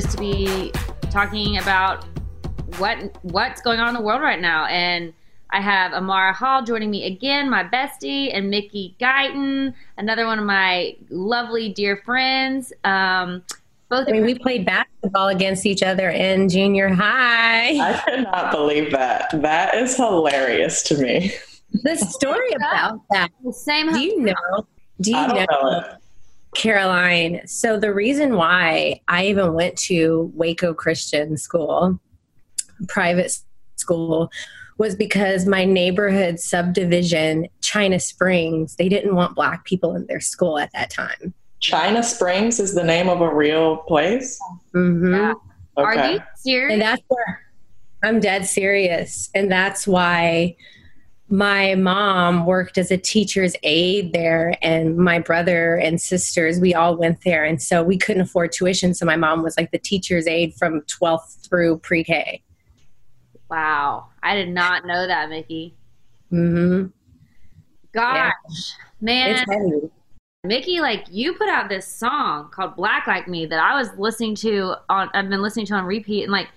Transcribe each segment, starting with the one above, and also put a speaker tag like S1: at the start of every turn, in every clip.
S1: Just
S2: to be talking about what what's going on in the world right now, and I have Amara Hall joining me again, my bestie, and Mickey Guyton, another one of my lovely dear friends. Um, both.
S3: I mean, we played basketball against each other in junior high.
S4: I could not believe that. That is hilarious to me.
S3: The story about that.
S2: Same.
S3: Do you know? Do you
S4: I don't
S3: know,
S4: know it.
S3: Caroline? So the reason why I even went to Waco Christian School, private school, was because my neighborhood subdivision, China Springs, they didn't want black people in their school at that time.
S4: China Springs is the name of a real place.
S3: hmm
S2: Yeah. Are
S4: Okay.
S2: you serious?
S3: And that's where I'm dead serious. And that's why my mom worked as a teacher's aide there, and my brother and sisters, we all went there. And so we couldn't afford tuition. So my mom was like the teacher's aide from 12th through pre K.
S2: wow, I did not know that, Mickey.
S3: mm-hmm
S2: Gosh, man,
S3: It's heavy.
S2: Mickey, like you put out this song called "Black Like Me" that I was listening to on. I've been listening to on repeat, and like,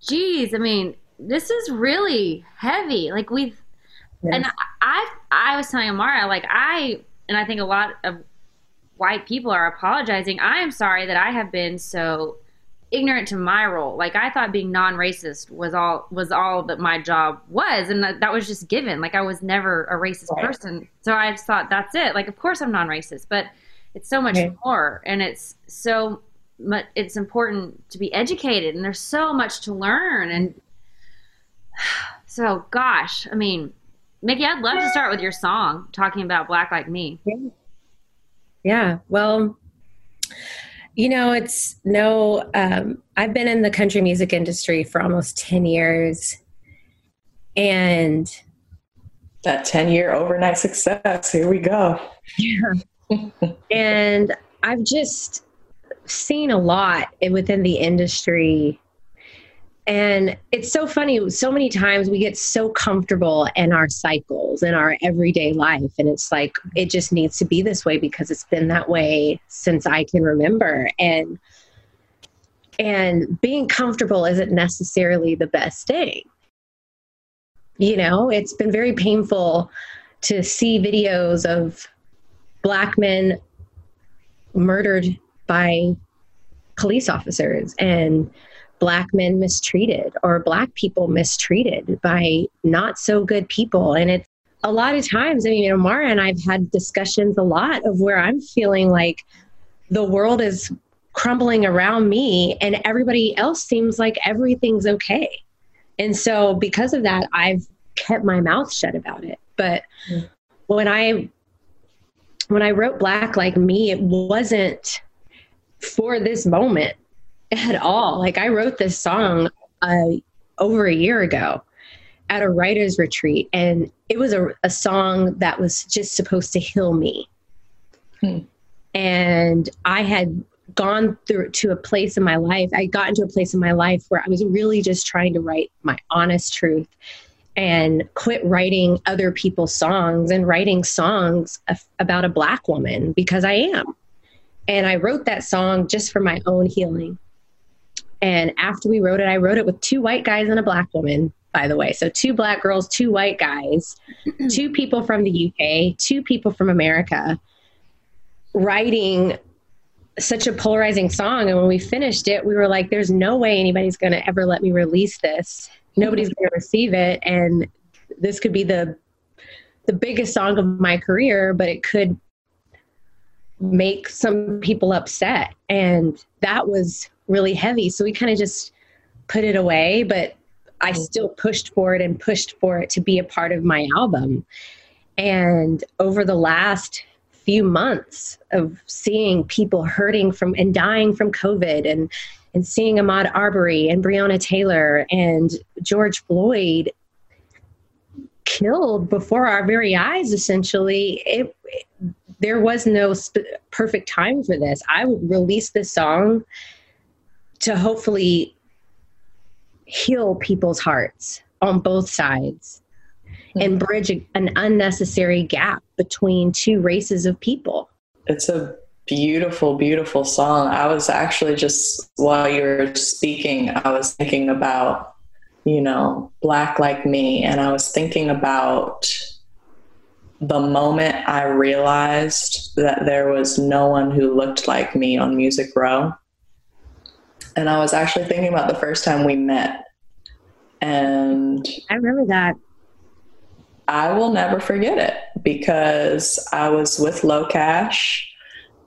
S2: geez, I mean, this is really heavy. Like and I, I, was telling Amara, like I, and I think a lot of white people are apologizing. I am sorry that I have been so ignorant to my role. Like I thought being non-racist was all was all that my job was, and that, that was just given. Like I was never a racist
S4: Right.
S2: person, so I just thought that's it. Like of course I'm non-racist, but it's so much more, and it's so much. It's important to be educated, and there's so much to learn, and so gosh, I mean. Mickey, I'd love to start with your song talking about Black Like Me.
S3: Yeah. Well, you know, it's no, um, I've been in the country music industry for almost 10 years. And
S4: That 10 year overnight success. Here we go. Yeah.
S3: and I've just seen a lot within the industry. And it's so funny. So many times we get so comfortable in our cycles, in our everyday life. And it's like, it just needs to be this way because it's been that way since I can remember. And and being comfortable isn't necessarily the best thing. You know, it's been very painful to see videos of black men murdered by police officers and black men mistreated or black people mistreated by not so good people and it's a lot of times i mean you know mara and i've had discussions a lot of where i'm feeling like the world is crumbling around me and everybody else seems like everything's okay. And so because of that, I've kept my mouth shut about it. But mm. when I when I wrote Black Like Me, it wasn't for this moment at all. Like I wrote this song uh, over a year ago at a writer's retreat, and it was a, a song that was just supposed to heal me. Hmm. And I had gone through to a place in my life, I got into a place in my life where I was really just trying to write my honest truth and quit writing other people's songs and writing songs about a black woman because I am. And I wrote that song just for my own healing. And after we wrote it, I wrote it with two white guys and a black woman, by the way. So two black girls, two white guys, two people from the UK, two people from America writing such a polarizing song. And when we finished it, we were like, there's no way anybody's going to ever let me release this. Nobody's going to receive it. And this could be the the biggest song of my career, but it could make some people upset. And that was really heavy. So we kind of just put it away, but I mm-hmm. still pushed for it and pushed for it to be a part of my album. And over the last few months of seeing people hurting from and dying from COVID and and seeing Ahmaud Arbery and Breonna Taylor and George Floyd killed before our very eyes essentially it, it there was no sp- perfect time for this i would release this song to hopefully heal people's hearts on both sides and mm-hmm. bridge an unnecessary gap between two races of people.
S4: It's a beautiful, beautiful song. I was actually just, while you were speaking, I was thinking about, you know, Black Like Me, and I was thinking about the moment I realized that there was no one who looked like me on Music Row. And I was actually thinking about the first time we met. And
S3: I remember that.
S4: I will never forget it because I was with LoCash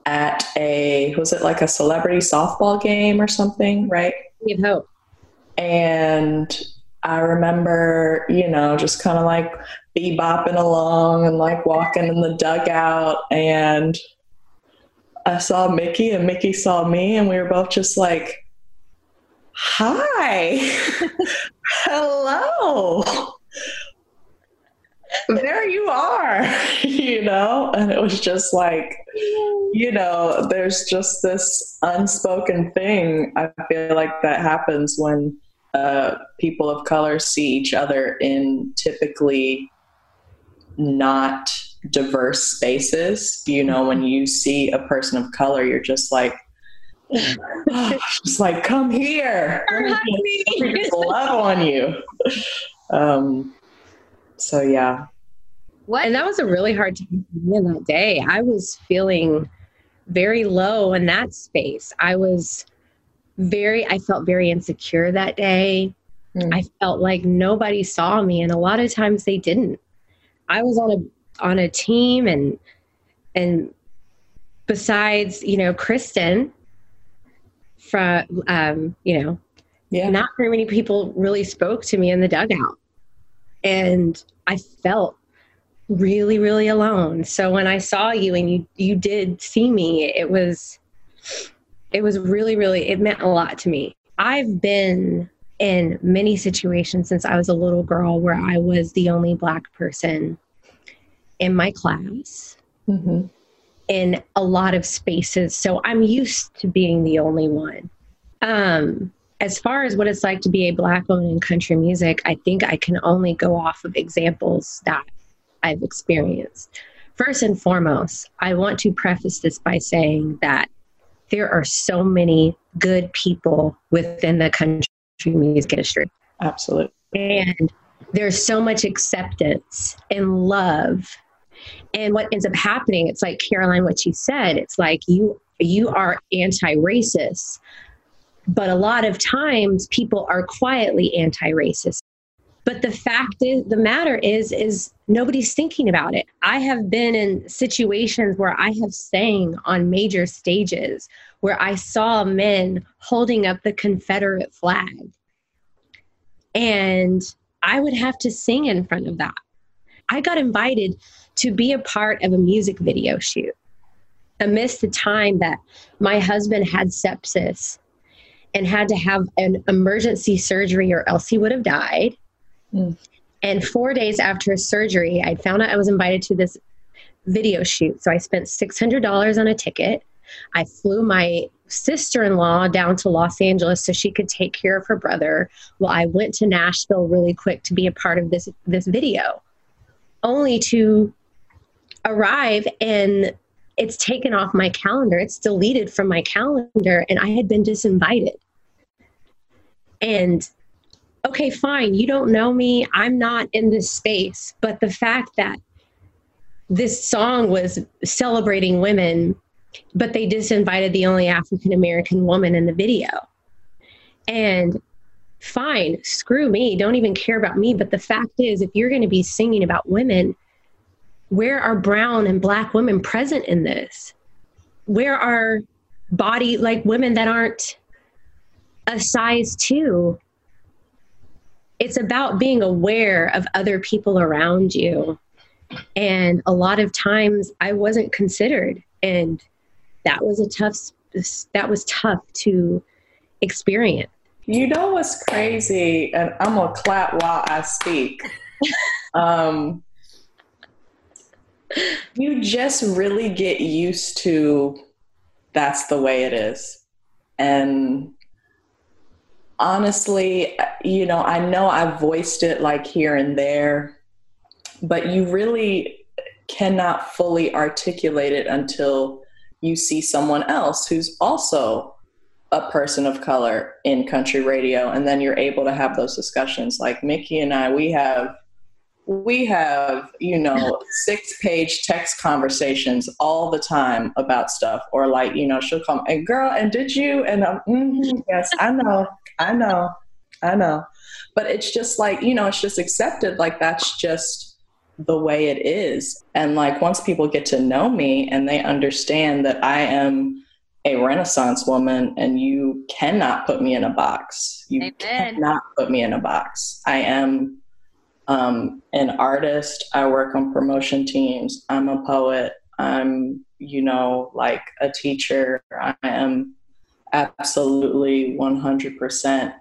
S4: at a was it like a celebrity softball game or something, right?
S3: You'd hope.
S4: And I remember, you know, just kind of like bebopping along and like walking in the dugout and I saw Mickey and Mickey saw me and we were both just like, Hi. Hello there you are, you know? And it was just like, you know, there's just this unspoken thing. I feel like that happens when uh, people of color see each other in typically not diverse spaces. You know, when you see a person of color, you're just like, just like, come here. love on you. Um, so yeah.
S3: What? And that was a really hard time for me in that day. I was feeling very low in that space. I was very, I felt very insecure that day. Mm. I felt like nobody saw me, and a lot of times they didn't. I was on a on a team, and and besides, you know, Kristen, from um, you know, yeah, not very many people really spoke to me in the dugout. And I felt really really alone. So when i saw you and you you did see me it was it was really really it meant a lot to me. I've been in many situations since i was a little girl where i was the only black person in my class. Mm-hmm. In a lot of spaces so i'm used to being the only one um as far as what it's like to be a black woman in country music, I think I can only go off of examples that I've experienced. First and foremost, I want to preface this by saying that there are so many good people within the country music industry.
S4: Absolutely.
S3: And there's so much acceptance and love. And what ends up happening, it's like Caroline, what she said, it's like you you are anti-racist but a lot of times people are quietly anti-racist. But the fact is the matter is is nobody's thinking about it. I have been in situations where I have sang on major stages where I saw men holding up the Confederate flag. And I would have to sing in front of that. I got invited to be a part of a music video shoot amidst the time that my husband had sepsis and had to have an emergency surgery or else he would have died. Mm. And four days after his surgery, I found out I was invited to this video shoot. So I spent $600 on a ticket. I flew my sister in law down to Los Angeles so she could take care of her brother while I went to Nashville really quick to be a part of this, this video, only to arrive and it's taken off my calendar. It's deleted from my calendar, and I had been disinvited. And okay, fine, you don't know me. I'm not in this space. But the fact that this song was celebrating women, but they disinvited the only African American woman in the video. And fine, screw me, don't even care about me. But the fact is, if you're going to be singing about women, where are brown and black women present in this? Where are body like women that aren't a size two? It's about being aware of other people around you. And a lot of times I wasn't considered. And that was a tough, that was tough to experience.
S4: You know what's crazy? And I'm going to clap while I speak. um, you just really get used to that's the way it is. And honestly, you know, I know I've voiced it like here and there, but you really cannot fully articulate it until you see someone else who's also a person of color in country radio and then you're able to have those discussions like Mickey and I we have we have, you know, six page text conversations all the time about stuff. Or like, you know, she'll come, and girl, and did you? And I'm, mm-hmm, yes, I know, I know, I know. But it's just like, you know, it's just accepted. Like that's just the way it is. And like once people get to know me and they understand that I am a renaissance woman and you cannot put me in a box. You Amen. cannot put me in a box. I am um, an artist. I work on promotion teams. I'm a poet. I'm, you know, like a teacher. I am absolutely 100%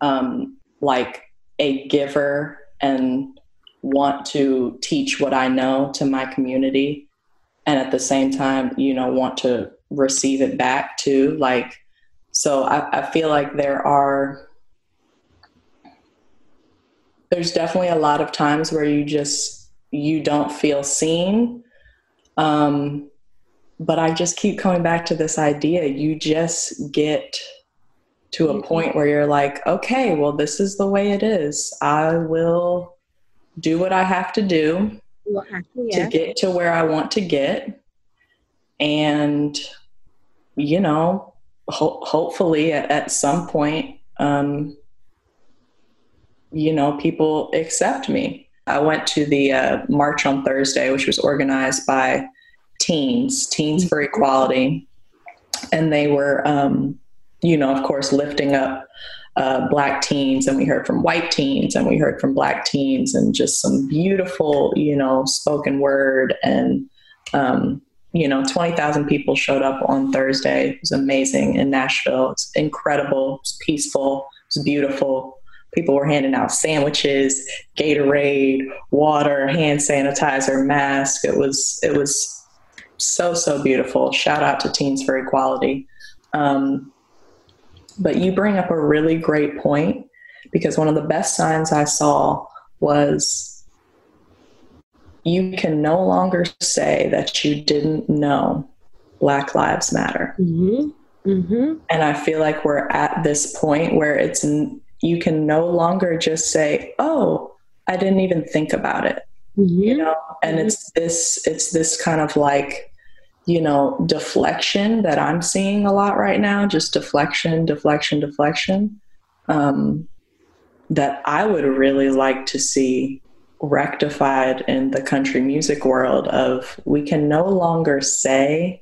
S4: um, like a giver and want to teach what I know to my community. And at the same time, you know, want to receive it back too. Like, so I, I feel like there are there's definitely a lot of times where you just you don't feel seen um, but i just keep coming back to this idea you just get to a mm-hmm. point where you're like okay well this is the way it is i will do what i have to do yeah. to get to where i want to get and you know ho- hopefully at, at, some point um, you know, people accept me. I went to the uh, march on Thursday, which was organized by teens, Teens for Equality. And they were, um, you know, of course, lifting up uh, black teens. And we heard from white teens and we heard from black teens and just some beautiful, you know, spoken word. And, um, you know, 20,000 people showed up on Thursday. It was amazing in Nashville. It's incredible. It's peaceful. It's beautiful people were handing out sandwiches, Gatorade, water, hand sanitizer, mask. It was it was so so beautiful. Shout out to Teens for Equality. Um, but you bring up a really great point because one of the best signs I saw was you can no longer say that you didn't know Black Lives Matter. Mm-hmm. Mm-hmm. And I feel like we're at this point where it's you can no longer just say, "Oh, I didn't even think about it." Mm-hmm. You know, and mm-hmm. it's this it's this kind of like you know, deflection that I'm seeing a lot right now, just deflection, deflection, deflection. Um, that I would really like to see rectified in the country music world of we can no longer say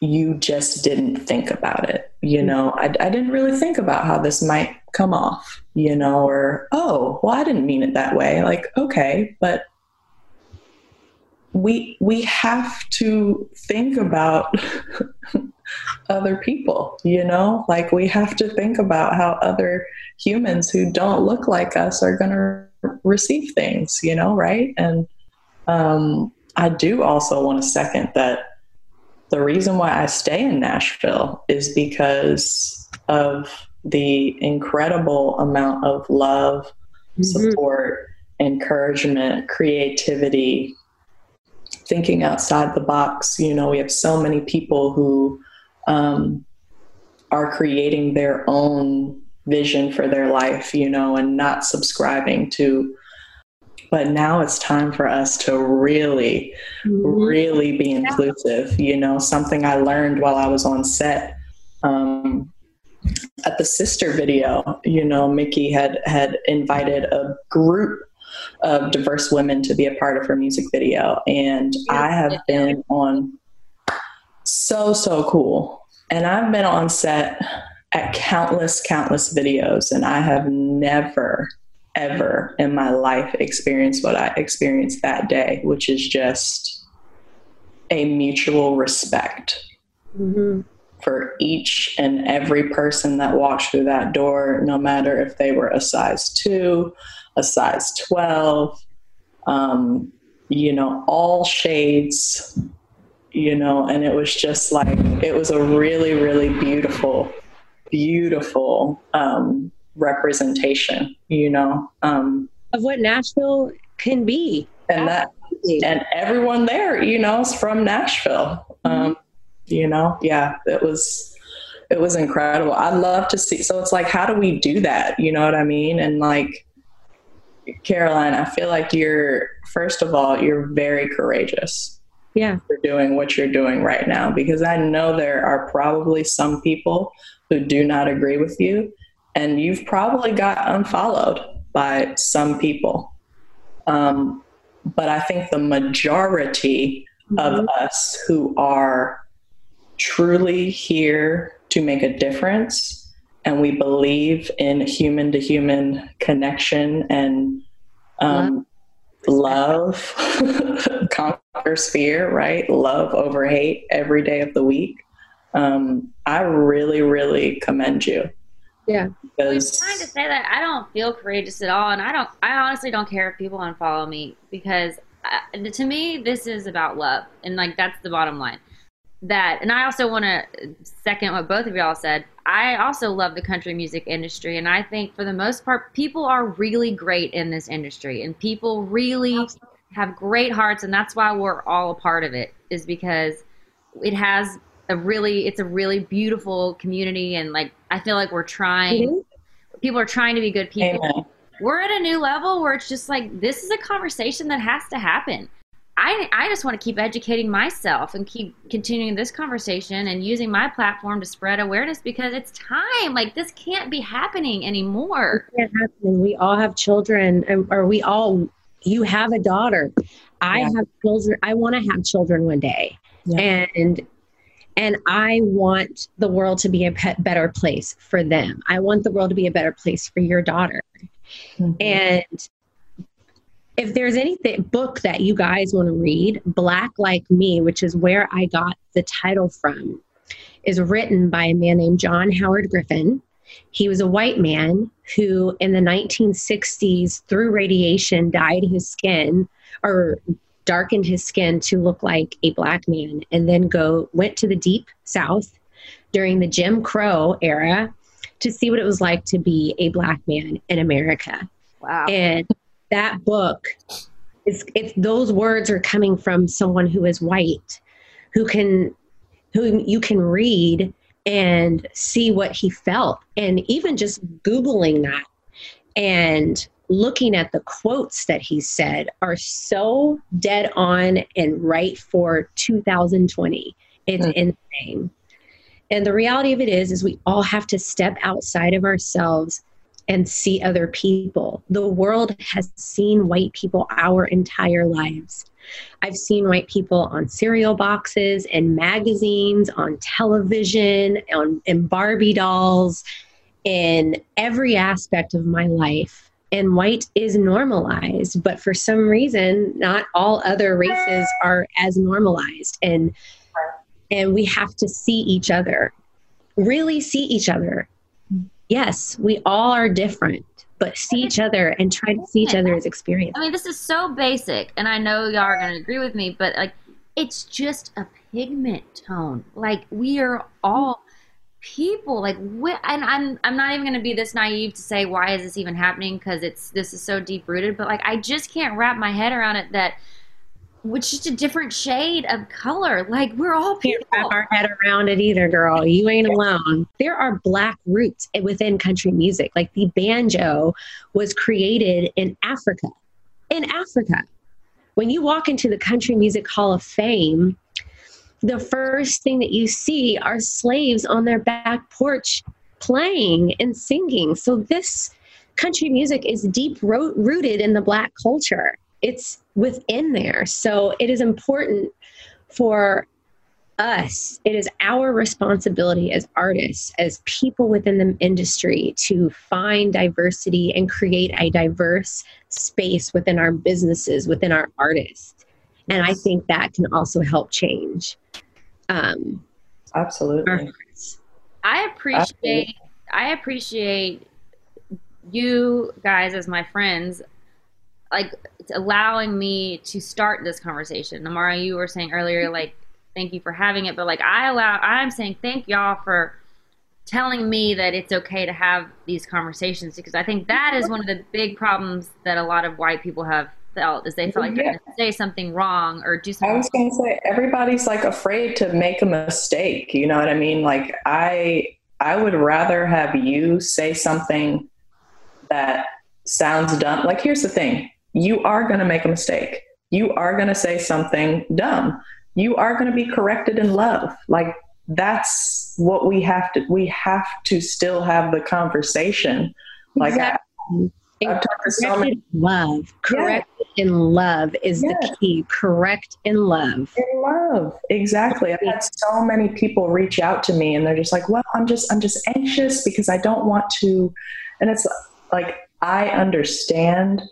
S4: you just didn't think about it. You mm-hmm. know, I, I didn't really think about how this might come off, you know, or, oh, well, I didn't mean it that way. Like, okay, but we we have to think about other people you know like we have to think about how other humans who don't look like us are going to receive things you know right and um, i do also want to second that the reason why i stay in nashville is because of the incredible amount of love mm-hmm. support encouragement creativity thinking outside the box. You know, we have so many people who um, are creating their own vision for their life, you know, and not subscribing to. But now it's time for us to really, mm-hmm. really be inclusive. You know, something I learned while I was on set. Um, at the sister video, you know, Mickey had had invited a group of diverse women to be a part of her music video. And I have been on so, so cool. And I've been on set at countless, countless videos, and I have never, ever in my life experienced what I experienced that day, which is just a mutual respect. Mm-hmm for each and every person that walked through that door, no matter if they were a size two, a size 12, um, you know, all shades, you know, and it was just like, it was a really, really beautiful, beautiful um, representation, you know. Um,
S3: of what Nashville can be.
S4: And that, and everyone there, you know, is from Nashville. Um, you know, yeah, it was, it was incredible. I'd love to see. So it's like, how do we do that? You know what I mean? And like, Caroline, I feel like you're, first of all, you're very courageous.
S3: Yeah.
S4: For doing what you're doing right now, because I know there are probably some people who do not agree with you, and you've probably got unfollowed by some people. Um, but I think the majority mm-hmm. of us who are truly here to make a difference and we believe in human to human connection and um, love, love conquers fear, right? Love over hate every day of the week. Um, I really, really commend you.
S3: Yeah.
S2: Because I'm trying to say that I don't feel courageous at all, and I don't. I honestly don't care if people unfollow me because I, uh, to me this is about love, and like that's the bottom line that and i also want to second what both of y'all said i also love the country music industry and i think for the most part people are really great in this industry and people really have great hearts and that's why we're all a part of it is because it has a really it's a really beautiful community and like i feel like we're trying mm-hmm. people are trying to be good people Amen. we're at a new level where it's just like this is a conversation that has to happen I, I just want to keep educating myself and keep continuing this conversation and using my platform to spread awareness because it's time. Like this can't be happening anymore.
S3: It can't happen. We all have children, or we all. You have a daughter. I yeah. have children. I want to have children one day, yeah. and and I want the world to be a better place for them. I want the world to be a better place for your daughter. Mm-hmm. And if there's anything book that you guys want to read, Black Like Me, which is where I got the title from, is written by a man named John Howard Griffin. He was a white man who, in the 1960s, through radiation, dyed his skin or darkened his skin to look like a black man, and then go went to the deep South during the Jim Crow era to see what it was like to be a black man in America.
S2: Wow.
S3: And that book is if those words are coming from someone who is white who can who you can read and see what he felt and even just googling that and looking at the quotes that he said are so dead on and right for 2020 it's mm. insane and the reality of it is is we all have to step outside of ourselves and see other people. The world has seen white people our entire lives. I've seen white people on cereal boxes and magazines, on television, on in Barbie dolls, in every aspect of my life. And white is normalized, but for some reason, not all other races are as normalized. And and we have to see each other, really see each other. Yes, we all are different but see each other and try to see each other's experience.
S2: I mean, this is so basic, and I know y'all are going to agree with me, but like, it's just a pigment tone. Like, we are all people. Like, and I'm I'm not even going to be this naive to say why is this even happening because it's this is so deep rooted. But like, I just can't wrap my head around it that which just a different shade of color. Like we're all people.
S3: Can't wrap our head around it either, girl. You ain't alone. There are black roots within country music. Like the banjo was created in Africa. In Africa. When you walk into the Country Music Hall of Fame, the first thing that you see are slaves on their back porch playing and singing. So this country music is deep rooted in the black culture it's within there. So it is important for us, it is our responsibility as artists, as people within the industry, to find diversity and create a diverse space within our businesses, within our artists. And I think that can also help change. Um,
S4: Absolutely.
S2: I appreciate. Absolutely. I appreciate you guys as my friends like allowing me to start this conversation. Namara, you were saying earlier, like, thank you for having it, but like, I allow, I'm saying thank y'all for telling me that it's okay to have these conversations because I think that is one of the big problems that a lot of white people have felt is they feel like they're going to say something wrong or do something.
S4: I was going to say everybody's like afraid to make a mistake. You know what I mean? Like I, I would rather have you say something that sounds dumb. Like here's the thing: you are going to make a mistake. You are going to say something dumb. You are going to be corrected in love. Like that's what we have to, we have to still have the conversation. Like exactly.
S3: I, have talked to so many, love. Correct yeah. in love is yeah. the key. Correct in love.
S4: In love. Exactly. I've had so many people reach out to me and they're just like, well, I'm just, I'm just anxious because I don't want to. And it's like, I understand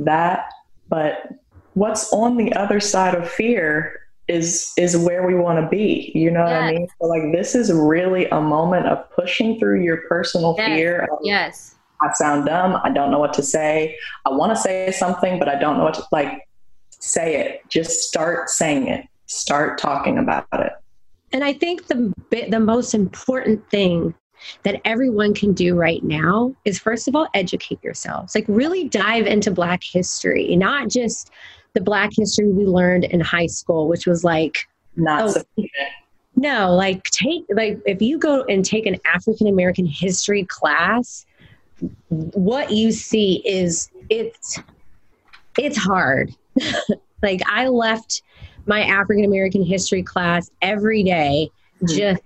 S4: that but what's on the other side of fear is is where we want to be you know yes. what i mean so like this is really a moment of pushing through your personal
S2: yes.
S4: fear
S2: of, yes
S4: i sound dumb. I don't know what to say. I want to say something but i don't know what to like say it. Just start saying it. Start talking about it.
S3: And i think the the most important thing that everyone can do right now is first of all educate yourselves. Like really dive into black history not just the black history we learned in high school which was like
S4: not
S3: oh, no like take like if you go and take an african american history class what you see is it's it's hard like i left my african american history class every day mm-hmm. just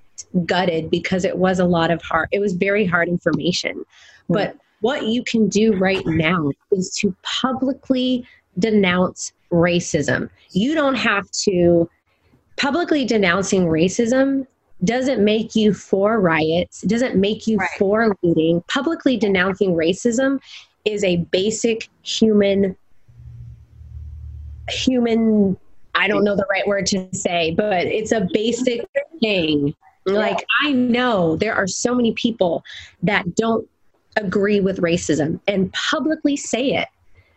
S3: gutted because it was a lot of hard it was very hard information mm-hmm. but what you can do right now is to publicly denounce racism you don't have to publicly denouncing racism doesn't make you for riots doesn't make you right. for looting publicly denouncing racism is a basic human human I don't know the right word to say, but it's a basic thing like, I know there are so many people that don't agree with racism and publicly say it.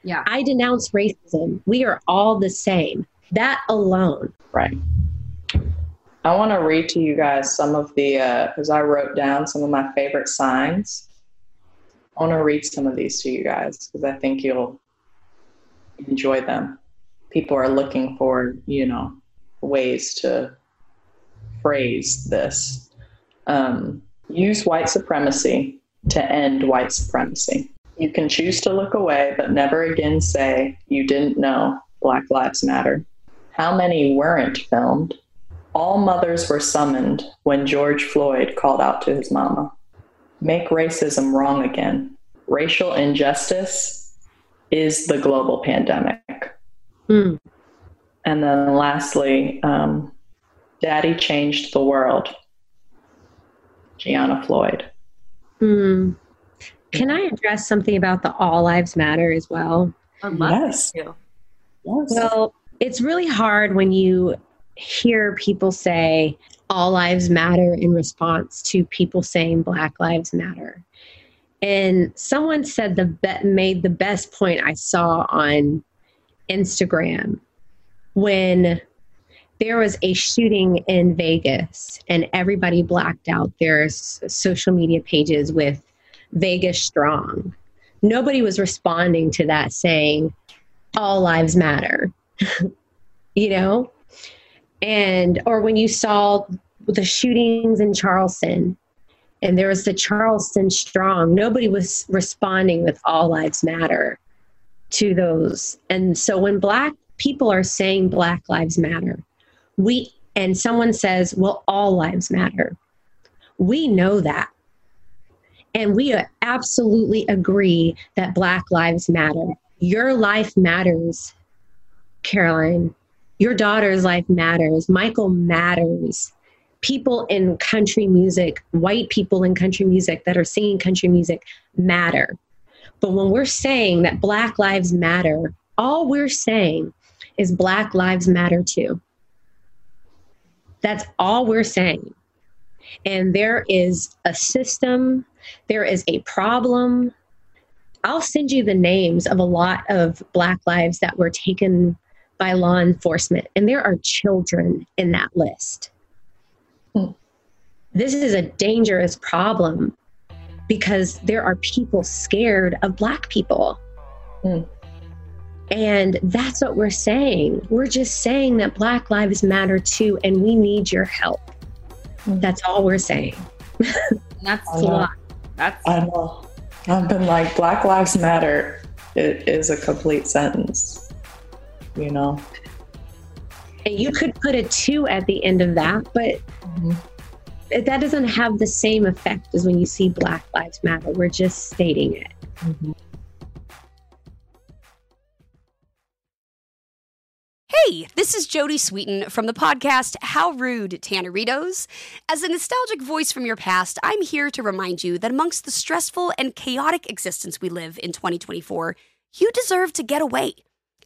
S2: Yeah.
S3: I denounce racism. We are all the same. That alone.
S4: Right. I want to read to you guys some of the, because uh, I wrote down some of my favorite signs. I want to read some of these to you guys because I think you'll enjoy them. People are looking for, you know, ways to phrase this. Um, use white supremacy to end white supremacy. You can choose to look away, but never again say, You didn't know Black Lives Matter. How many weren't filmed? All mothers were summoned when George Floyd called out to his mama. Make racism wrong again. racial injustice is the global pandemic.
S3: Mm.
S4: And then lastly, um, Daddy changed the world. Gianna Floyd.
S3: Mm. Can I address something about the All Lives Matter as well?
S4: Yes. Yes.
S3: Well, it's really hard when you hear people say all lives matter in response to people saying Black Lives Matter. And someone said the be- made the best point I saw on Instagram when there was a shooting in Vegas and everybody blacked out their social media pages with Vegas strong. Nobody was responding to that saying all lives matter. you know? And or when you saw the shootings in Charleston and there was the Charleston Strong, nobody was responding with all lives matter to those. And so when black people are saying black lives matter, we and someone says, well, all lives matter. We know that. And we absolutely agree that black lives matter. Your life matters, Caroline. Your daughter's life matters. Michael matters. People in country music, white people in country music that are singing country music matter. But when we're saying that Black Lives Matter, all we're saying is Black Lives Matter too. That's all we're saying. And there is a system, there is a problem. I'll send you the names of a lot of Black lives that were taken by law enforcement, and there are children in that list.
S4: Hmm.
S3: This is a dangerous problem because there are people scared of Black people.
S4: Hmm.
S3: And that's what we're saying. We're just saying that Black lives matter too, and we need your help.
S4: Hmm.
S3: That's all we're saying.
S2: That's
S4: I
S2: a
S4: know.
S2: lot. That's
S4: I know. I've been like, Black Lives Matter. It is a complete sentence. You know?
S3: You could put a two at the end of that, but
S4: Mhm.
S3: that doesn't have the same effect as when you see Black Lives Matter. We're just stating it.
S5: Hey, this is Jodie Sweetin from the podcast How Rude, Tanneritos. As a nostalgic voice from your past, I'm here to remind you that amongst the stressful and chaotic existence we live in 2024, you deserve to get away.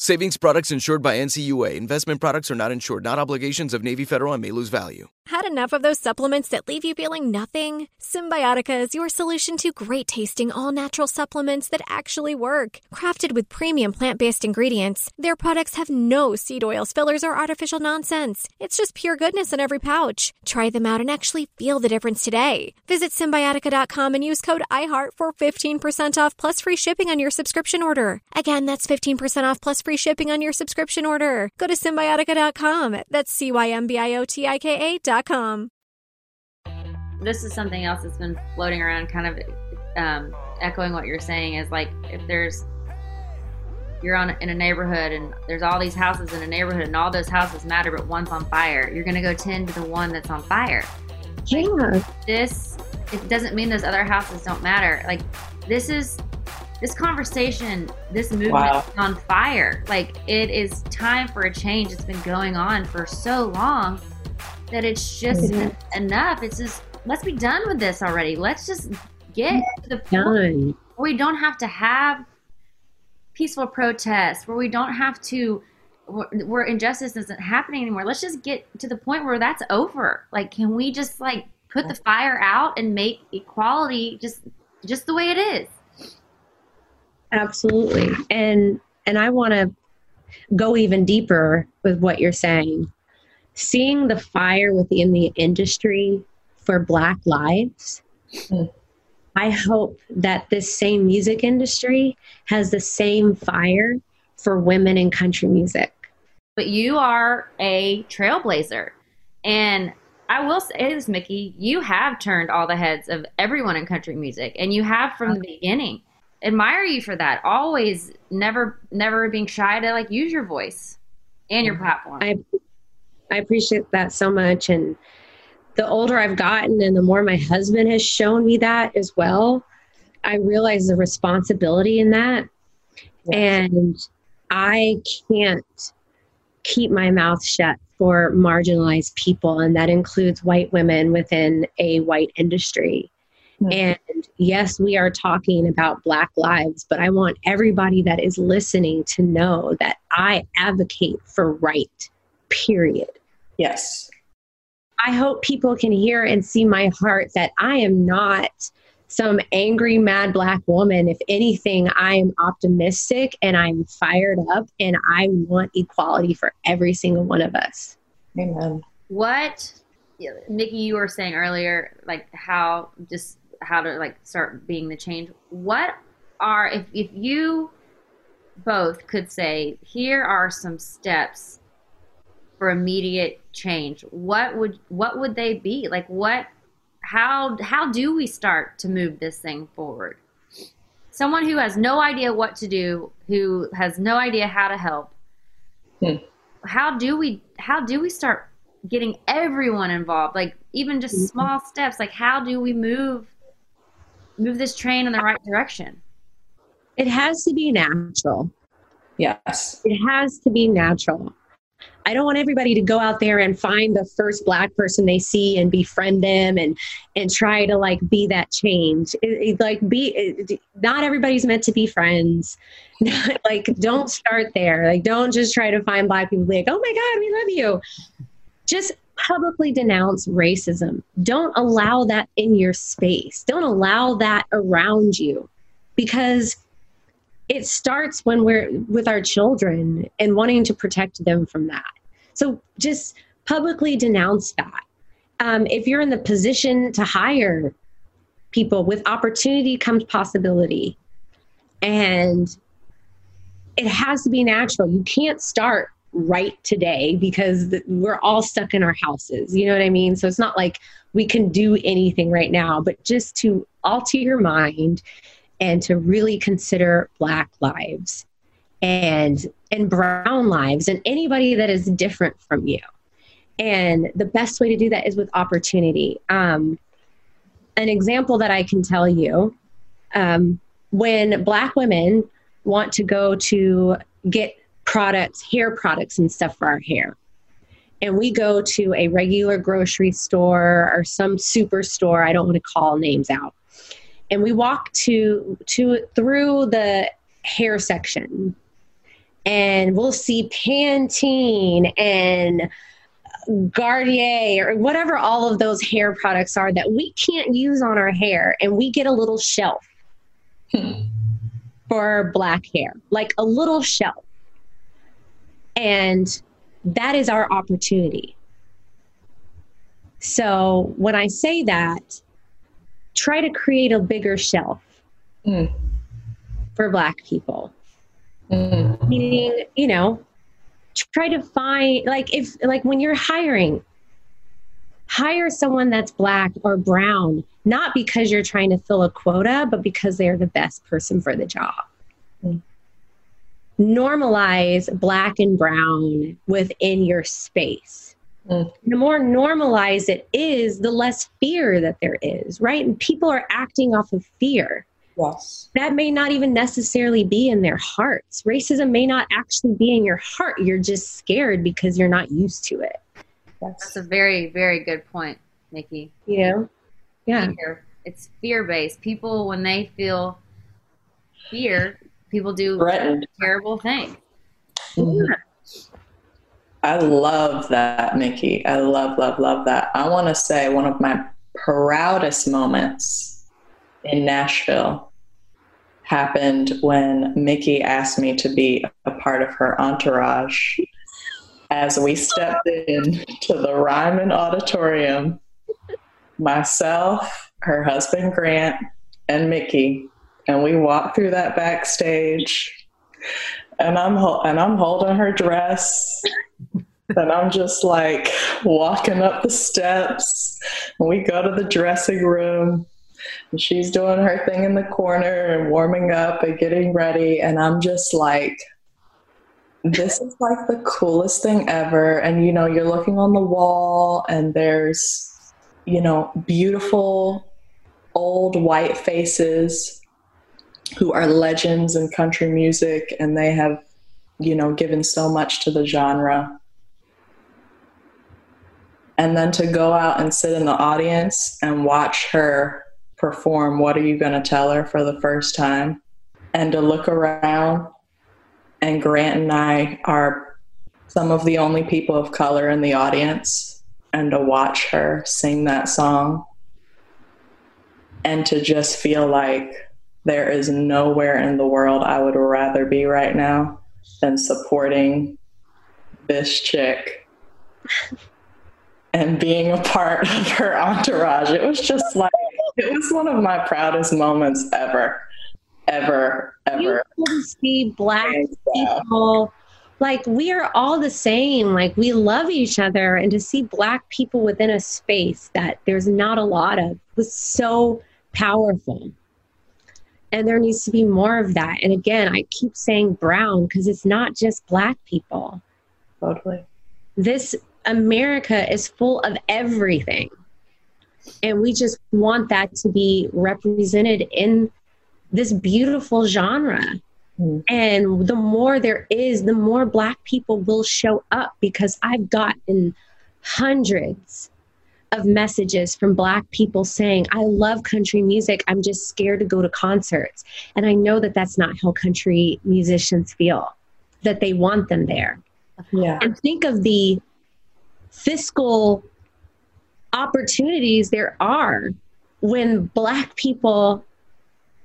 S6: Savings products insured by NCUA. Investment products are not insured, not obligations of Navy Federal and may lose value.
S7: Had enough of those supplements that leave you feeling nothing? Cymbiotika is your solution to great tasting, all natural supplements that actually work. Crafted with premium plant based ingredients, their products have no seed oils, fillers, or artificial nonsense. It's just pure goodness in every pouch. Try them out and actually feel the difference today. Visit Cymbiotika.com and use code IHEART for 15% off plus free shipping on your subscription order. Again, that's 15% off plus free shipping on your subscription order. Go to Cymbiotika.com. That's C Y M B I O T I K A.com.
S2: this is something else that's been floating around, kind of um, echoing what you're saying. Is like if there's you're on in a neighborhood and there's all these houses in a neighborhood and all those houses matter, but one's on fire. You're gonna go tend to the one that's on fire.
S3: Yeah.
S2: This it doesn't mean those other houses don't matter. Like this is this conversation, this movement
S4: Wow.
S2: is on fire. Like it is time for a change. It's been going on for so long that it's just
S3: Mhm.
S2: enough. It's just let's be done with this already. Let's just get to the point where we don't have to have peaceful protests, where we don't have to where where injustice isn't happening anymore. Let's just get to the point where that's over. Like, can we just like put the fire out and make equality just just the way it is?
S3: Absolutely. And and I want to go even deeper with what you're saying. Seeing the fire within the industry for black lives. I hope that this same music industry has the same fire for women in country music.
S2: But you are a trailblazer. And I will say this, Mickey, you have turned all the heads of everyone in country music, and you have from the beginning. Admire you for that. Always, never, never being shy to like use your voice and your platform.
S3: I I appreciate that so much and the older I've gotten and the more my husband has shown me that as well, I realize the responsibility in that. And I can't keep my mouth shut for marginalized people, and that includes white women within a white industry. Hmm. And yes, we are talking about Black lives, but I want everybody that is listening to know that I advocate for right, period.
S4: Yes.
S3: I hope people can hear and see my heart that I am not some angry, mad black woman. If anything, I am optimistic and I'm fired up and I want equality for every single one of us.
S4: Amen.
S2: what yeah, Mickey, you were saying earlier, like how just how to like start being the change. What are if if you both could say, here are some steps for immediate change, what would what would they be? Like what how how do we start to move this thing forward? Someone who has no idea what to do, who has no idea how to help. Hmm. How do we how do we start getting everyone involved? Like even just mm-hmm. small steps. Like how do we move move this train in the right direction?
S3: It has to be natural.
S4: Yes.
S3: It has to be natural. I don't want everybody to go out there and find the first black person they see and befriend them and and try to like be that change. It, it, like be it, not everybody's meant to be friends. like don't start there. Like don't just try to find black people like, "Oh my god, we love you." Just publicly denounce racism. Don't allow that in your space. Don't allow that around you because it starts when we're with our children and wanting to protect them from that. So just publicly denounce that. Um, if you're in the position to hire people with opportunity comes possibility. And it has to be natural. You can't start right today because we're all stuck in our houses. You know what I mean? So it's not like we can do anything right now, but just to alter your mind and to really consider black lives and and brown lives and anybody that is different from you and the best way to do that is with opportunity um, an example that i can tell you um, when black women want to go to get products hair products and stuff for our hair. And we go to a regular grocery store or some superstore i don't want to call names out. And we walk to to through the hair section. And we'll see Pantene and Garnier or whatever all of those hair products are that we can't use on our hair and we get a little shelf hmm. for black hair like a little shelf and that is our opportunity so when i say that try to create a bigger shelf
S4: Mm.
S3: for black people
S4: Mm.
S3: meaning you know try to find like if like when you're hiring hire someone that's black or brown not because you're trying to fill a quota but because they're the best person for the job
S4: Mm.
S3: Normalize black and brown within your space
S4: Mm.
S3: the more normalized it is the less fear that there is right and people are acting off of fear
S4: Yes.
S3: that may not even necessarily be in their hearts. Racism may not actually be in your heart. You're just scared because you're not used to it.
S2: That's a very, very good point, Mickey.
S3: You know? Yeah.
S2: Fear. It's fear based. People, when they feel fear, people do
S4: Threatened.
S2: terrible things.
S4: Mhm. I love that, Mickey. I love, love, love that. I want to say one of my proudest moments in Nashville happened when Mickey asked me to be a part of her entourage as we stepped in to the Ryman Auditorium. Myself, her husband Grant, and Mickey, and we walk through that backstage, and I'm and I'm holding her dress, and I'm just like walking up the steps. And we go to the dressing room, and she's doing her thing in the corner and warming up and getting ready, and I'm just like this is like the coolest thing ever. And you know, you're looking on the wall and there's, you know, beautiful old white faces who are legends in country music and they have, you know, given so much to the genre. And then to go out and sit in the audience and watch her perform What Are You Gonna Tell Her for the first time? And to look around and Grant and I are some of the only people of color in the audience, and to watch her sing that song and to just feel like there is nowhere in the world I would rather be right now than supporting this chick and being a part of her entourage. It was just like, it was one of my proudest moments ever ever, ever.
S3: You see black people. Like we are all the same. Like we love each other. And to see black people within a space that there's not a lot of was so powerful and there needs to be more of that and again i keep saying brown because it's not just black people
S4: totally
S3: this america is full of everything and we just want that to be represented in this beautiful genre. Mm. And the more there is, the more Black people will show up because I've gotten hundreds of messages from Black people saying, I love country music. I'm just scared to go to concerts. And I know that that's not how country musicians feel, that they want them there.
S4: Yeah.
S3: And think of the fiscal opportunities there are when Black people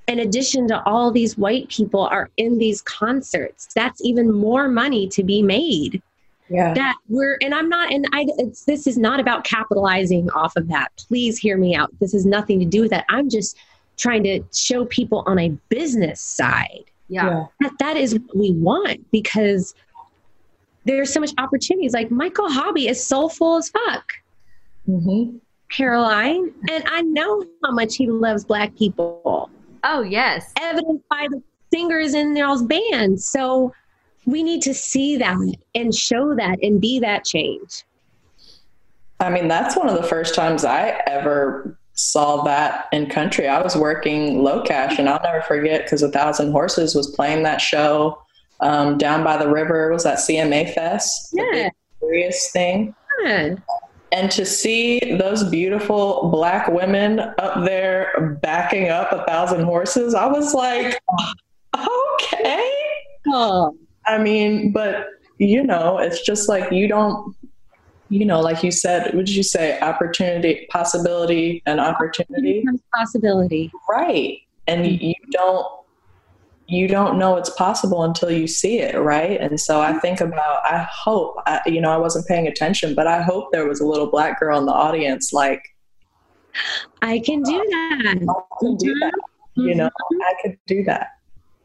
S3: in addition to all these white people are in these concerts that's even more money to be made
S4: yeah.
S3: that we're and i'm not and i it's this is not about capitalizing off of that. Please hear me out. This has nothing to do with that. I'm just trying to show people on a business side
S2: yeah,
S3: that that is what we want because there's so much opportunities. Like michael hobby is soulful as fuck.
S4: Mm-hmm.
S3: caroline and i know how much he loves black people.
S2: Oh, yes.
S3: Evidenced by the singers in y'all's band. So we need to see that and show that and be that change.
S4: I mean, that's one of the first times I ever saw that in country. I was working LOCASH, and I'll never forget because A Thousand Horses was playing that show um, down by the river. It was that CMA Fest?
S3: Yeah.
S4: Serious thing.
S3: Yeah
S4: and to see those beautiful black women up there backing up a thousand horses, I was like, okay.
S3: Oh.
S4: I mean, but you know, it's just like you don't, you know, like you said, would you say? Opportunity, possibility, and opportunity.
S3: Possibility.
S4: Right. And mm-hmm. you don't you don't know it's possible until you see it, right? And so I think about, I hope, I, you know, I wasn't paying attention, but I hope there was a little black girl in the audience, like,
S3: I can do that. I
S4: can do that. Mm-hmm. You know. I could do that.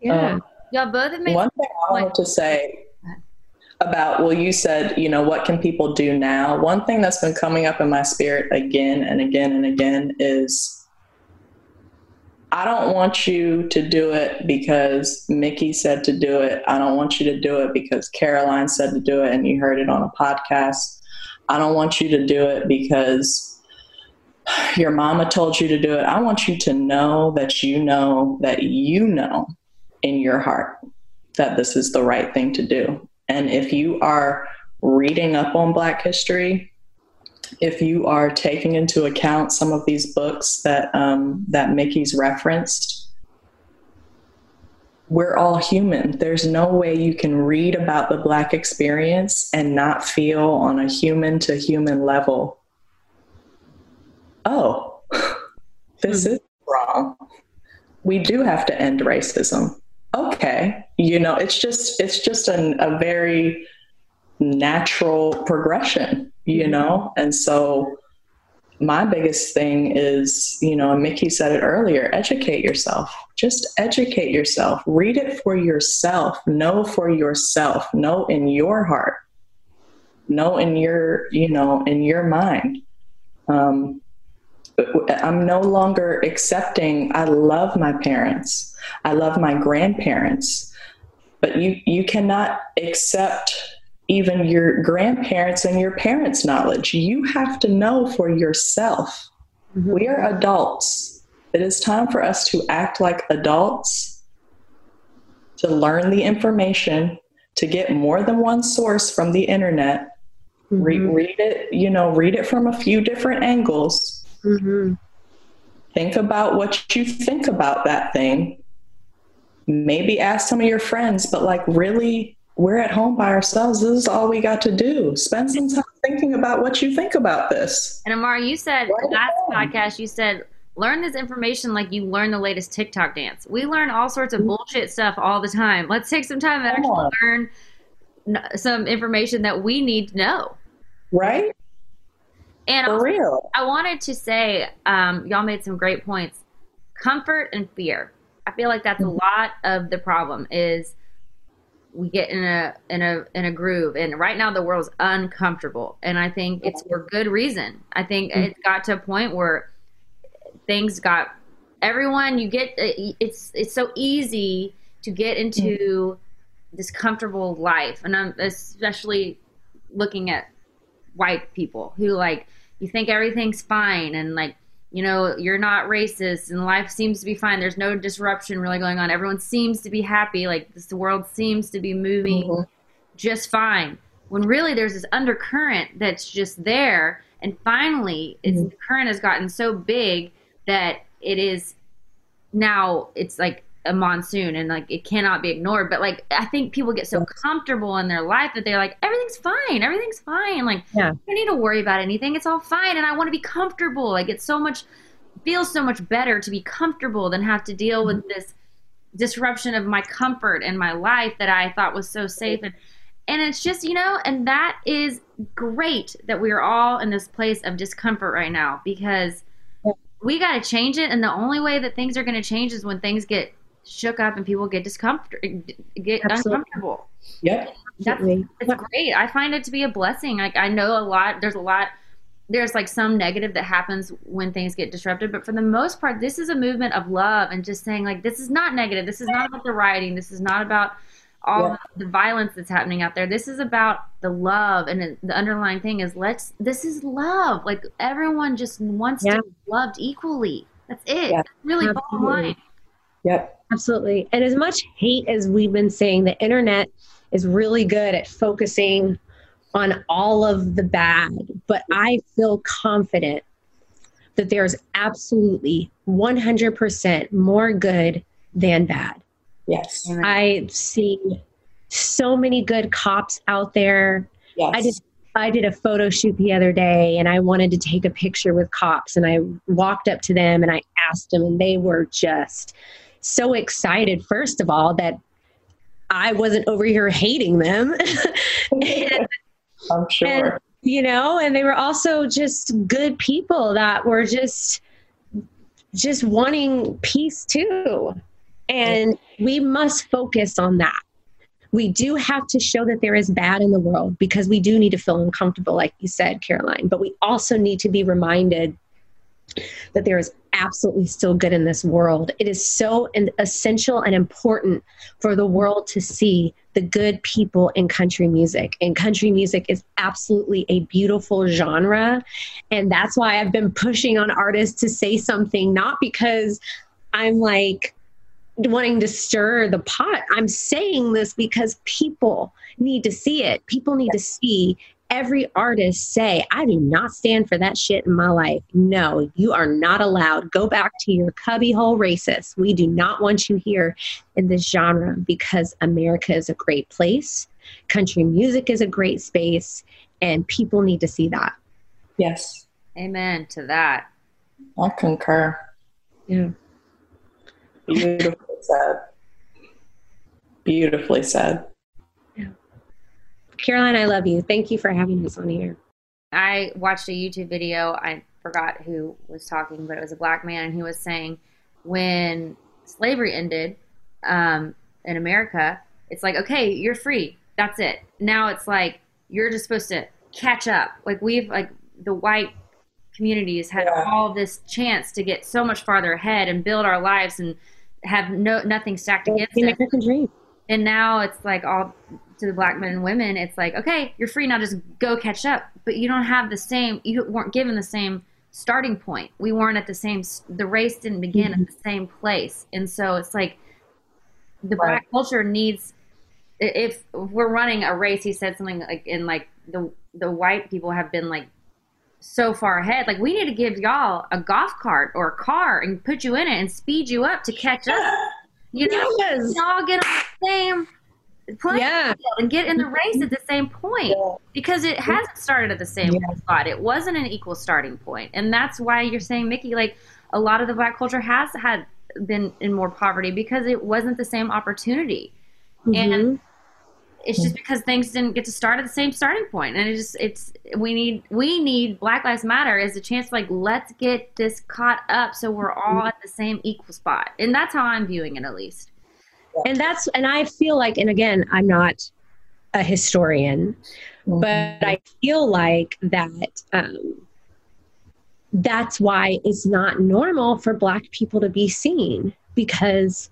S3: Yeah. Um,
S2: Y'all both have
S4: made one thing I wanted to say about, well, you said, you know, what can people do now? One thing that's been coming up in my spirit again and again and again is I don't want you to do it because Mickey said to do it. I don't want you to do it because Caroline said to do it and you heard it on a podcast. I don't want you to do it because your mama told you to do it. I want you to know that you know that you know in your heart that this is the right thing to do. And if you are reading up on Black history, if you are taking into account some of these books that um, that Mickey's referenced, we're all human. There's no way you can read about the Black experience and not feel on a human to human level, oh, this mm-hmm. is wrong. We do have to end racism. Okay. You know, it's just, it's just an, a very natural progression, you mm-hmm. know? And so, my biggest thing is, you know, Mickey said it earlier educate yourself. Just educate yourself. Read it for yourself. Know for yourself. Know in your heart. Know in your, you know, in your mind. Um, I'm no longer accepting, I love my parents. I love my grandparents. But you, you cannot accept even your grandparents and your parents' knowledge. You have to know for yourself. Mm-hmm. We are adults. It is time for us to act like adults, to learn the information, to get more than one source from the internet. Mm-hmm. Re- read it, you know, read it from a few different angles. Mm-hmm. Think about what you think about that thing. Maybe ask some of your friends, but like really we're at home by ourselves. This is all we got to do. Spend some time thinking about what you think about this.
S2: And Amara, you said right last on. podcast, you said learn this information like you learn the latest TikTok dance. We learn all sorts of mm-hmm. bullshit stuff all the time. Let's take some time and actually learn some information that we need to know.
S4: Right.
S2: And For also, real. I wanted to say, um, y'all made some great points. Comfort and fear. I feel like that's mm-hmm. a lot of the problem is – we get in a in a in a groove and right now the world's uncomfortable and i think it's for good reason i think mm-hmm. it's got to a point where things got everyone you get it's it's so easy to get into mm-hmm. this comfortable life and i'm especially looking at white people who like you think everything's fine and like you know, you're not racist and life seems to be fine. There's no disruption really going on. Everyone seems to be happy. Like this world seems to be moving mm-hmm. just fine. When really there's this undercurrent that's just there. And finally, mm-hmm. its current has gotten so big that it is now it's like a monsoon and like it cannot be ignored. But like I think people get so comfortable in their life that they're like, everything's fine, everything's fine. Like yeah. I don't need to worry about anything. It's all fine, and I want to be comfortable. Like it's so much feels so much better to be comfortable than have to deal with mm-hmm. this disruption of my comfort and my life that I thought was so safe and and it's just you know and that is great that we're all in this place of discomfort right now because we got to change it and the only way that things are going to change is when things get shook up and people get discomfort get Absolutely. uncomfortable.
S4: Yep.
S2: That's it's great. I find it to be a blessing. Like i know a lot there's a lot there's like some negative that happens when things get disrupted but for the most part this is a movement of love and just saying like this is not negative. This is not about the rioting. This is not about all yeah. the violence that's happening out there. This is about the love. And the underlying thing is let's this is love. Like everyone just wants yeah. to be loved equally. That's it. Yeah. that's really Absolutely. bottom line.
S4: Yep
S3: Absolutely. And as much hate as we've been saying, the internet is really good at focusing on all of the bad, but I feel confident that there's absolutely 100% more good than bad.
S4: Yes.
S3: I see so many good cops out there. Yes. I just I did a photo shoot the other day and I wanted to take a picture with cops and I walked up to them and I asked them and they were just so excited, first of all, that I wasn't over here hating them.
S4: and, I'm sure.
S3: And, you know, and they were also just good people that were just just wanting peace too. And we must focus on that. We do have to show that there is bad in the world because we do need to feel uncomfortable, like you said, Caroline. But we also need to be reminded that there is absolutely still good in this world. It is so essential and important for the world to see the good people in country music. And country music is absolutely a beautiful genre. And that's why I've been pushing on artists to say something, not because I'm like, wanting to stir the pot. I'm saying this because people need to see it. People need to see every artist say, I do not stand for that shit in my life. No, you are not allowed. Go back to your cubbyhole racist. We do not want you here in this genre because America is a great place. Country music is a great space, and people need to see that.
S4: Yes.
S2: Amen to that.
S4: I concur.
S3: Yeah.
S4: Beautifully said. Beautifully said.
S3: Caroline, I love you. Thank you for having us on here.
S2: I watched a YouTube video. I forgot who was talking, but it was a black man, and he was saying when slavery ended um, in America, it's like, okay, you're free. That's it. Now it's like you're just supposed to catch up. Like we've like the white communities had
S4: Yeah.
S2: all this chance to get so much farther ahead and build our lives and have no nothing stacked against
S3: The
S2: us.
S3: American dream.
S2: And now it's like all to the black men and women, it's like, okay, you're free now, just go catch up. But you don't have the same, you weren't given the same starting point. We weren't at the same, the race didn't begin at the mm-hmm. same place. And so it's like the black culture needs, if we're running a race, he said something like, in like the, the white people have been like so far ahead. Like we need to give y'all a golf cart or a car and put you in it and speed you up to catch up. You know,
S3: Yes.
S2: y'all get on the same playing
S3: Yeah.
S2: field and get in the race at the same point because it hasn't started at the same spot. It wasn't an equal starting point, and that's why you're saying, Mickey, like a lot of the black culture has had been in more poverty because it wasn't the same opportunity, and mm-hmm. it's just because things didn't get to start at the same starting point and it just it's we need we need black lives matter as a chance to like let's get this caught up so we're all mm-hmm. at the same equal spot. And that's how i'm viewing it at least
S3: and that's and i feel like and again i'm not a historian but i feel like that um, that's why it's not normal for black people to be seen because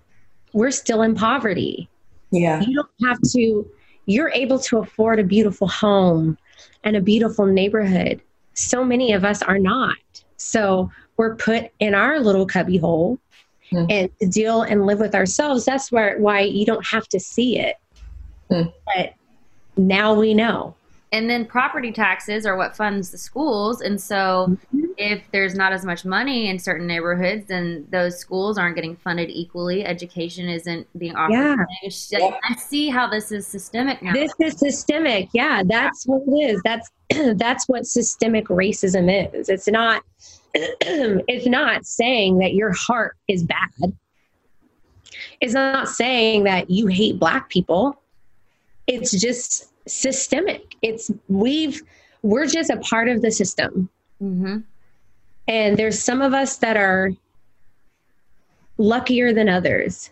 S3: we're still in poverty.
S4: Yeah.
S3: you don't have to you're able to afford a beautiful home and a beautiful neighborhood. So many of us are not. So we're put in our little cubby hole
S4: Mm.
S3: and to deal and live with ourselves that's where why you don't have to see it.
S4: Mm.
S3: but now we know.
S2: And then property taxes are what funds the schools. And so if there's not as much money in certain neighborhoods then those schools aren't getting funded equally. Education isn't being offered.
S3: Yeah.
S2: It's just- i see how this is systemic now.
S3: This is systemic. Yeah that's what it is. That's that's what systemic racism is. It's not it's not saying that your heart is bad. It's not saying that you hate black people. It's just systemic. It's we've we're just a part of the system.
S2: Hmm
S3: and there's some of us that are luckier than others.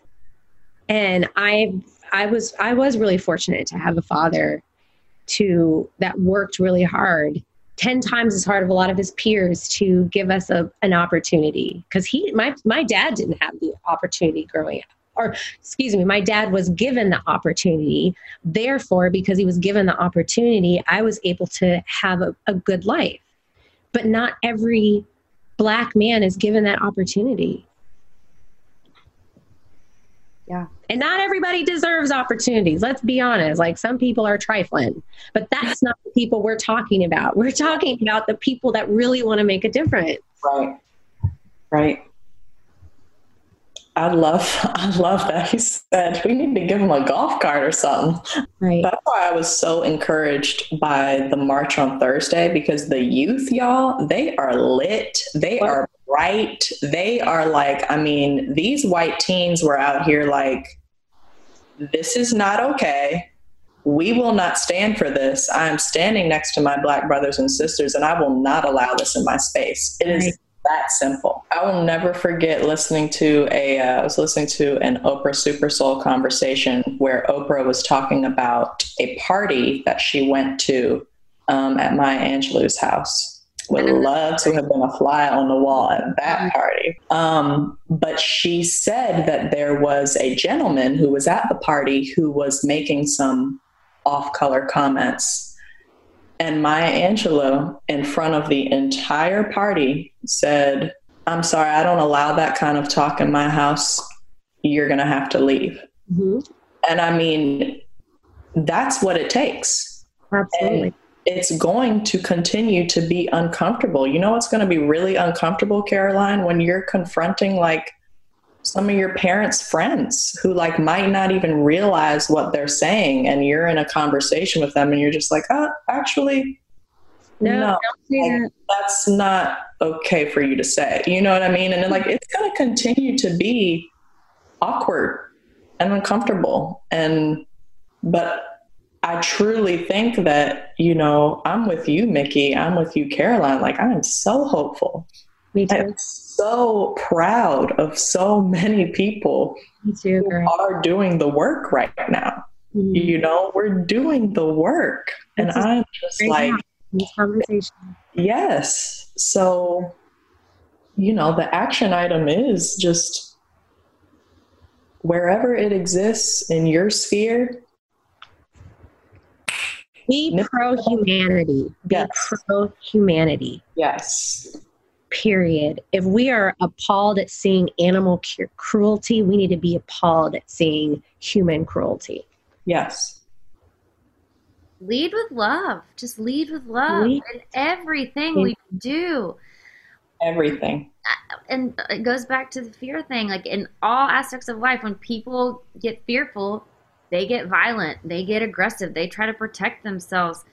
S3: And i i was i was really fortunate to have a father to that worked really hard 10 times as hard of a lot of his peers to give us a, an opportunity. Because he my my dad didn't have the opportunity growing up or excuse me my dad was given the opportunity. Therefore because he was given the opportunity i was able to have a, a good life. But not every black man is given that opportunity
S2: yeah.
S3: And not everybody deserves opportunities. Let's be honest. Like some people are trifling but that's not the people we're talking about. We're talking about the people that really want to make a difference.
S4: Right. Right. I love I love that he said we need to give him a golf cart or something.
S3: right
S4: That's why I was so encouraged by the march on Thursday because the youth, y'all, they are lit. They are bright. They are like, I mean, these white teens were out here like, this is not okay. We will not stand for this. I'm standing next to my black brothers and sisters, and I will not allow this in my space. It is
S3: Right.
S4: That simple. I will never forget listening to a. Uh, I was listening to an Oprah Super Soul conversation where Oprah was talking about a party that she went to um, at Maya Angelou's house. Would love to have been a fly on the wall at that party. Um, but she said that there was a gentleman who was at the party who was making some off color comments. And Maya Angelou, in front of the entire party, said, I'm sorry, I don't allow that kind of talk in my house. You're going to have to leave.
S3: Mhm.
S4: And I mean, that's what it takes.
S3: absolutely
S4: it's going to continue to be uncomfortable. You know what's going to be really uncomfortable, Caroline, when you're confronting like some of your parents' friends who like might not even realize what they're saying and you're in a conversation with them and you're just like, "Uh, actually
S3: No,
S4: no, like, that's not okay for you to say. You know what I mean? And then, like, it's going to continue to be awkward and uncomfortable. And, but I truly think that, you know, I'm with you, Mickey. I'm with you, Caroline. Like, I'm so hopeful.
S3: Me too.
S4: So proud of so many people
S3: too,
S4: who are doing the work right now.
S3: Mhm.
S4: You know, we're doing the work. And
S3: This
S4: I'm just like,
S3: These.
S4: Yes. So, you know, the action item is just wherever it exists in your sphere.
S3: Be pro humanity. Be
S4: Yes.
S3: pro humanity.
S4: Yes.
S3: Period. If we are appalled at seeing animal cu- cruelty, we need to be appalled at seeing human cruelty.
S4: Yes.
S2: lead with love. Just lead with love
S3: Lead-
S2: in everything we do.
S4: Everything.
S2: Uh, and uh, it goes back to the fear thing like in all aspects of life when people get fearful they get violent they get aggressive they try to protect themselves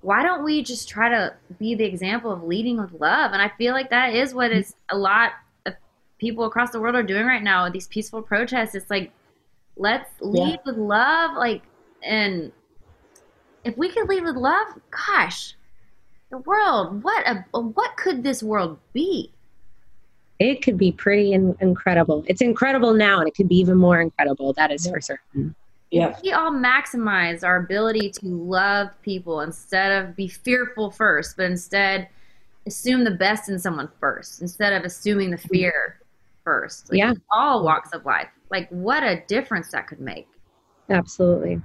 S2: why don't we just try to be the example of leading with love and i feel like that is what is a lot of people across the world are doing right now these peaceful protests it's like let's lead with love like and if we could lead with love gosh the world what a what could this world be
S3: It could be pretty in- incredible. It's incredible now, and it could be even more incredible. That is for certain.
S4: Yep.
S2: we all maximize our ability to love people instead of be fearful first, but instead assume the best in someone first, instead of assuming the fear first. Like,
S3: Yeah.
S2: All walks of life. Like, what a difference that could make.
S3: Absolutely.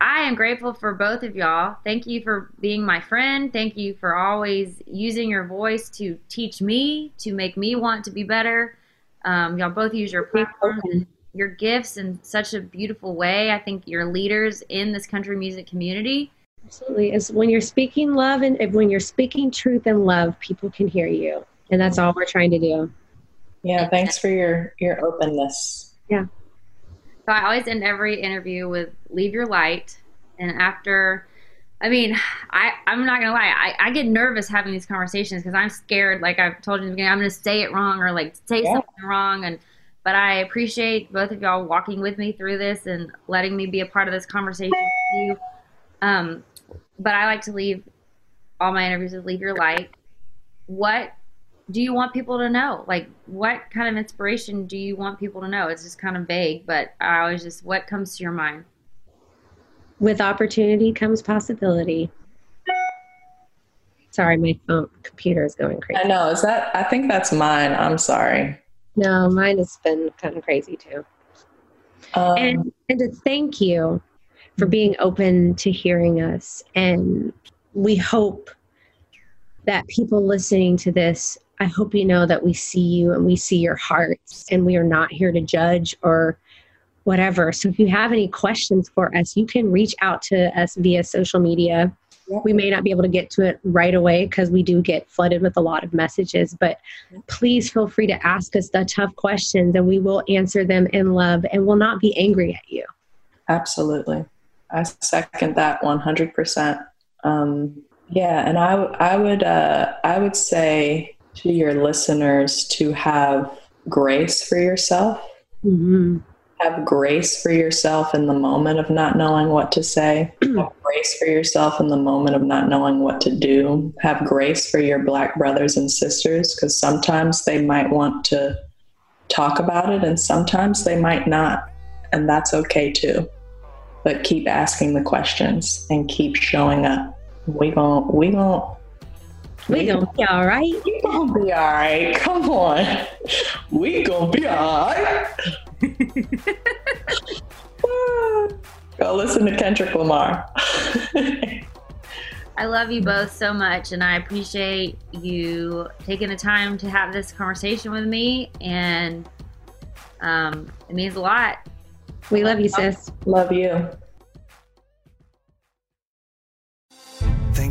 S2: I am grateful for both of y'all. Thank you for being my friend. Thank you for always using your voice to teach me, to make me want to be better. Um, y'all both use your platform your gifts in such a beautiful way. I think you're leaders in this country music community.
S3: Absolutely. It's when you're speaking love and when you're speaking truth and love, people can hear you. And that's all we're trying to do.
S4: Yeah. Thanks for your your openness. Yeah.
S2: So I always end every interview with "Leave your light," and after, I mean, I I'm not gonna lie, I, I get nervous having these conversations because I'm scared. Like I've told you in the beginning, I'm gonna say it wrong or like say
S4: Yeah.
S2: something wrong, and but I appreciate both of y'all walking with me through this and letting me be a part of this conversation with you. Um, but I like to leave all my interviews with "Leave your light." What do you want people to know? Like, what kind of inspiration do you want people to know? It's just kind of vague, but I always just, what comes to your mind?
S3: With opportunity comes possibility. Sorry, my phone computer is going crazy.
S4: I know. Is that? I think that's mine. I'm sorry.
S3: No, mine has been kind of crazy too.
S4: Um,
S3: and and to thank you for being open to hearing us. And we hope that people listening to this i hope you know that we see you and we see your hearts and we are not here to judge or whatever. So if you have any questions for us you can reach out to us via social media we may not be able to get to it right away because we do get flooded with a lot of messages but please feel free to ask us the tough questions and we will answer them in love and will not be angry at you
S4: Absolutely. I second that 100%. Um, yeah, and I, I would uh, I would say to your listeners to have grace for yourself.
S3: mm-hmm.
S4: Have grace for yourself in the moment of not knowing what to say. have grace for yourself in the moment of not knowing what to do. Have grace for your black brothers and sisters because sometimes they might want to talk about it and sometimes they might not. And that's okay too but keep asking the questions and keep showing up. We gon' we gon'
S3: we gonna be all right
S4: we gonna be all right. Come on, we gonna be all right. Go listen to Kendrick Lamar.
S2: I love you both so much, and I appreciate you taking the time to have this conversation with me, and um, it means a lot.
S3: we love you sis
S4: Love you.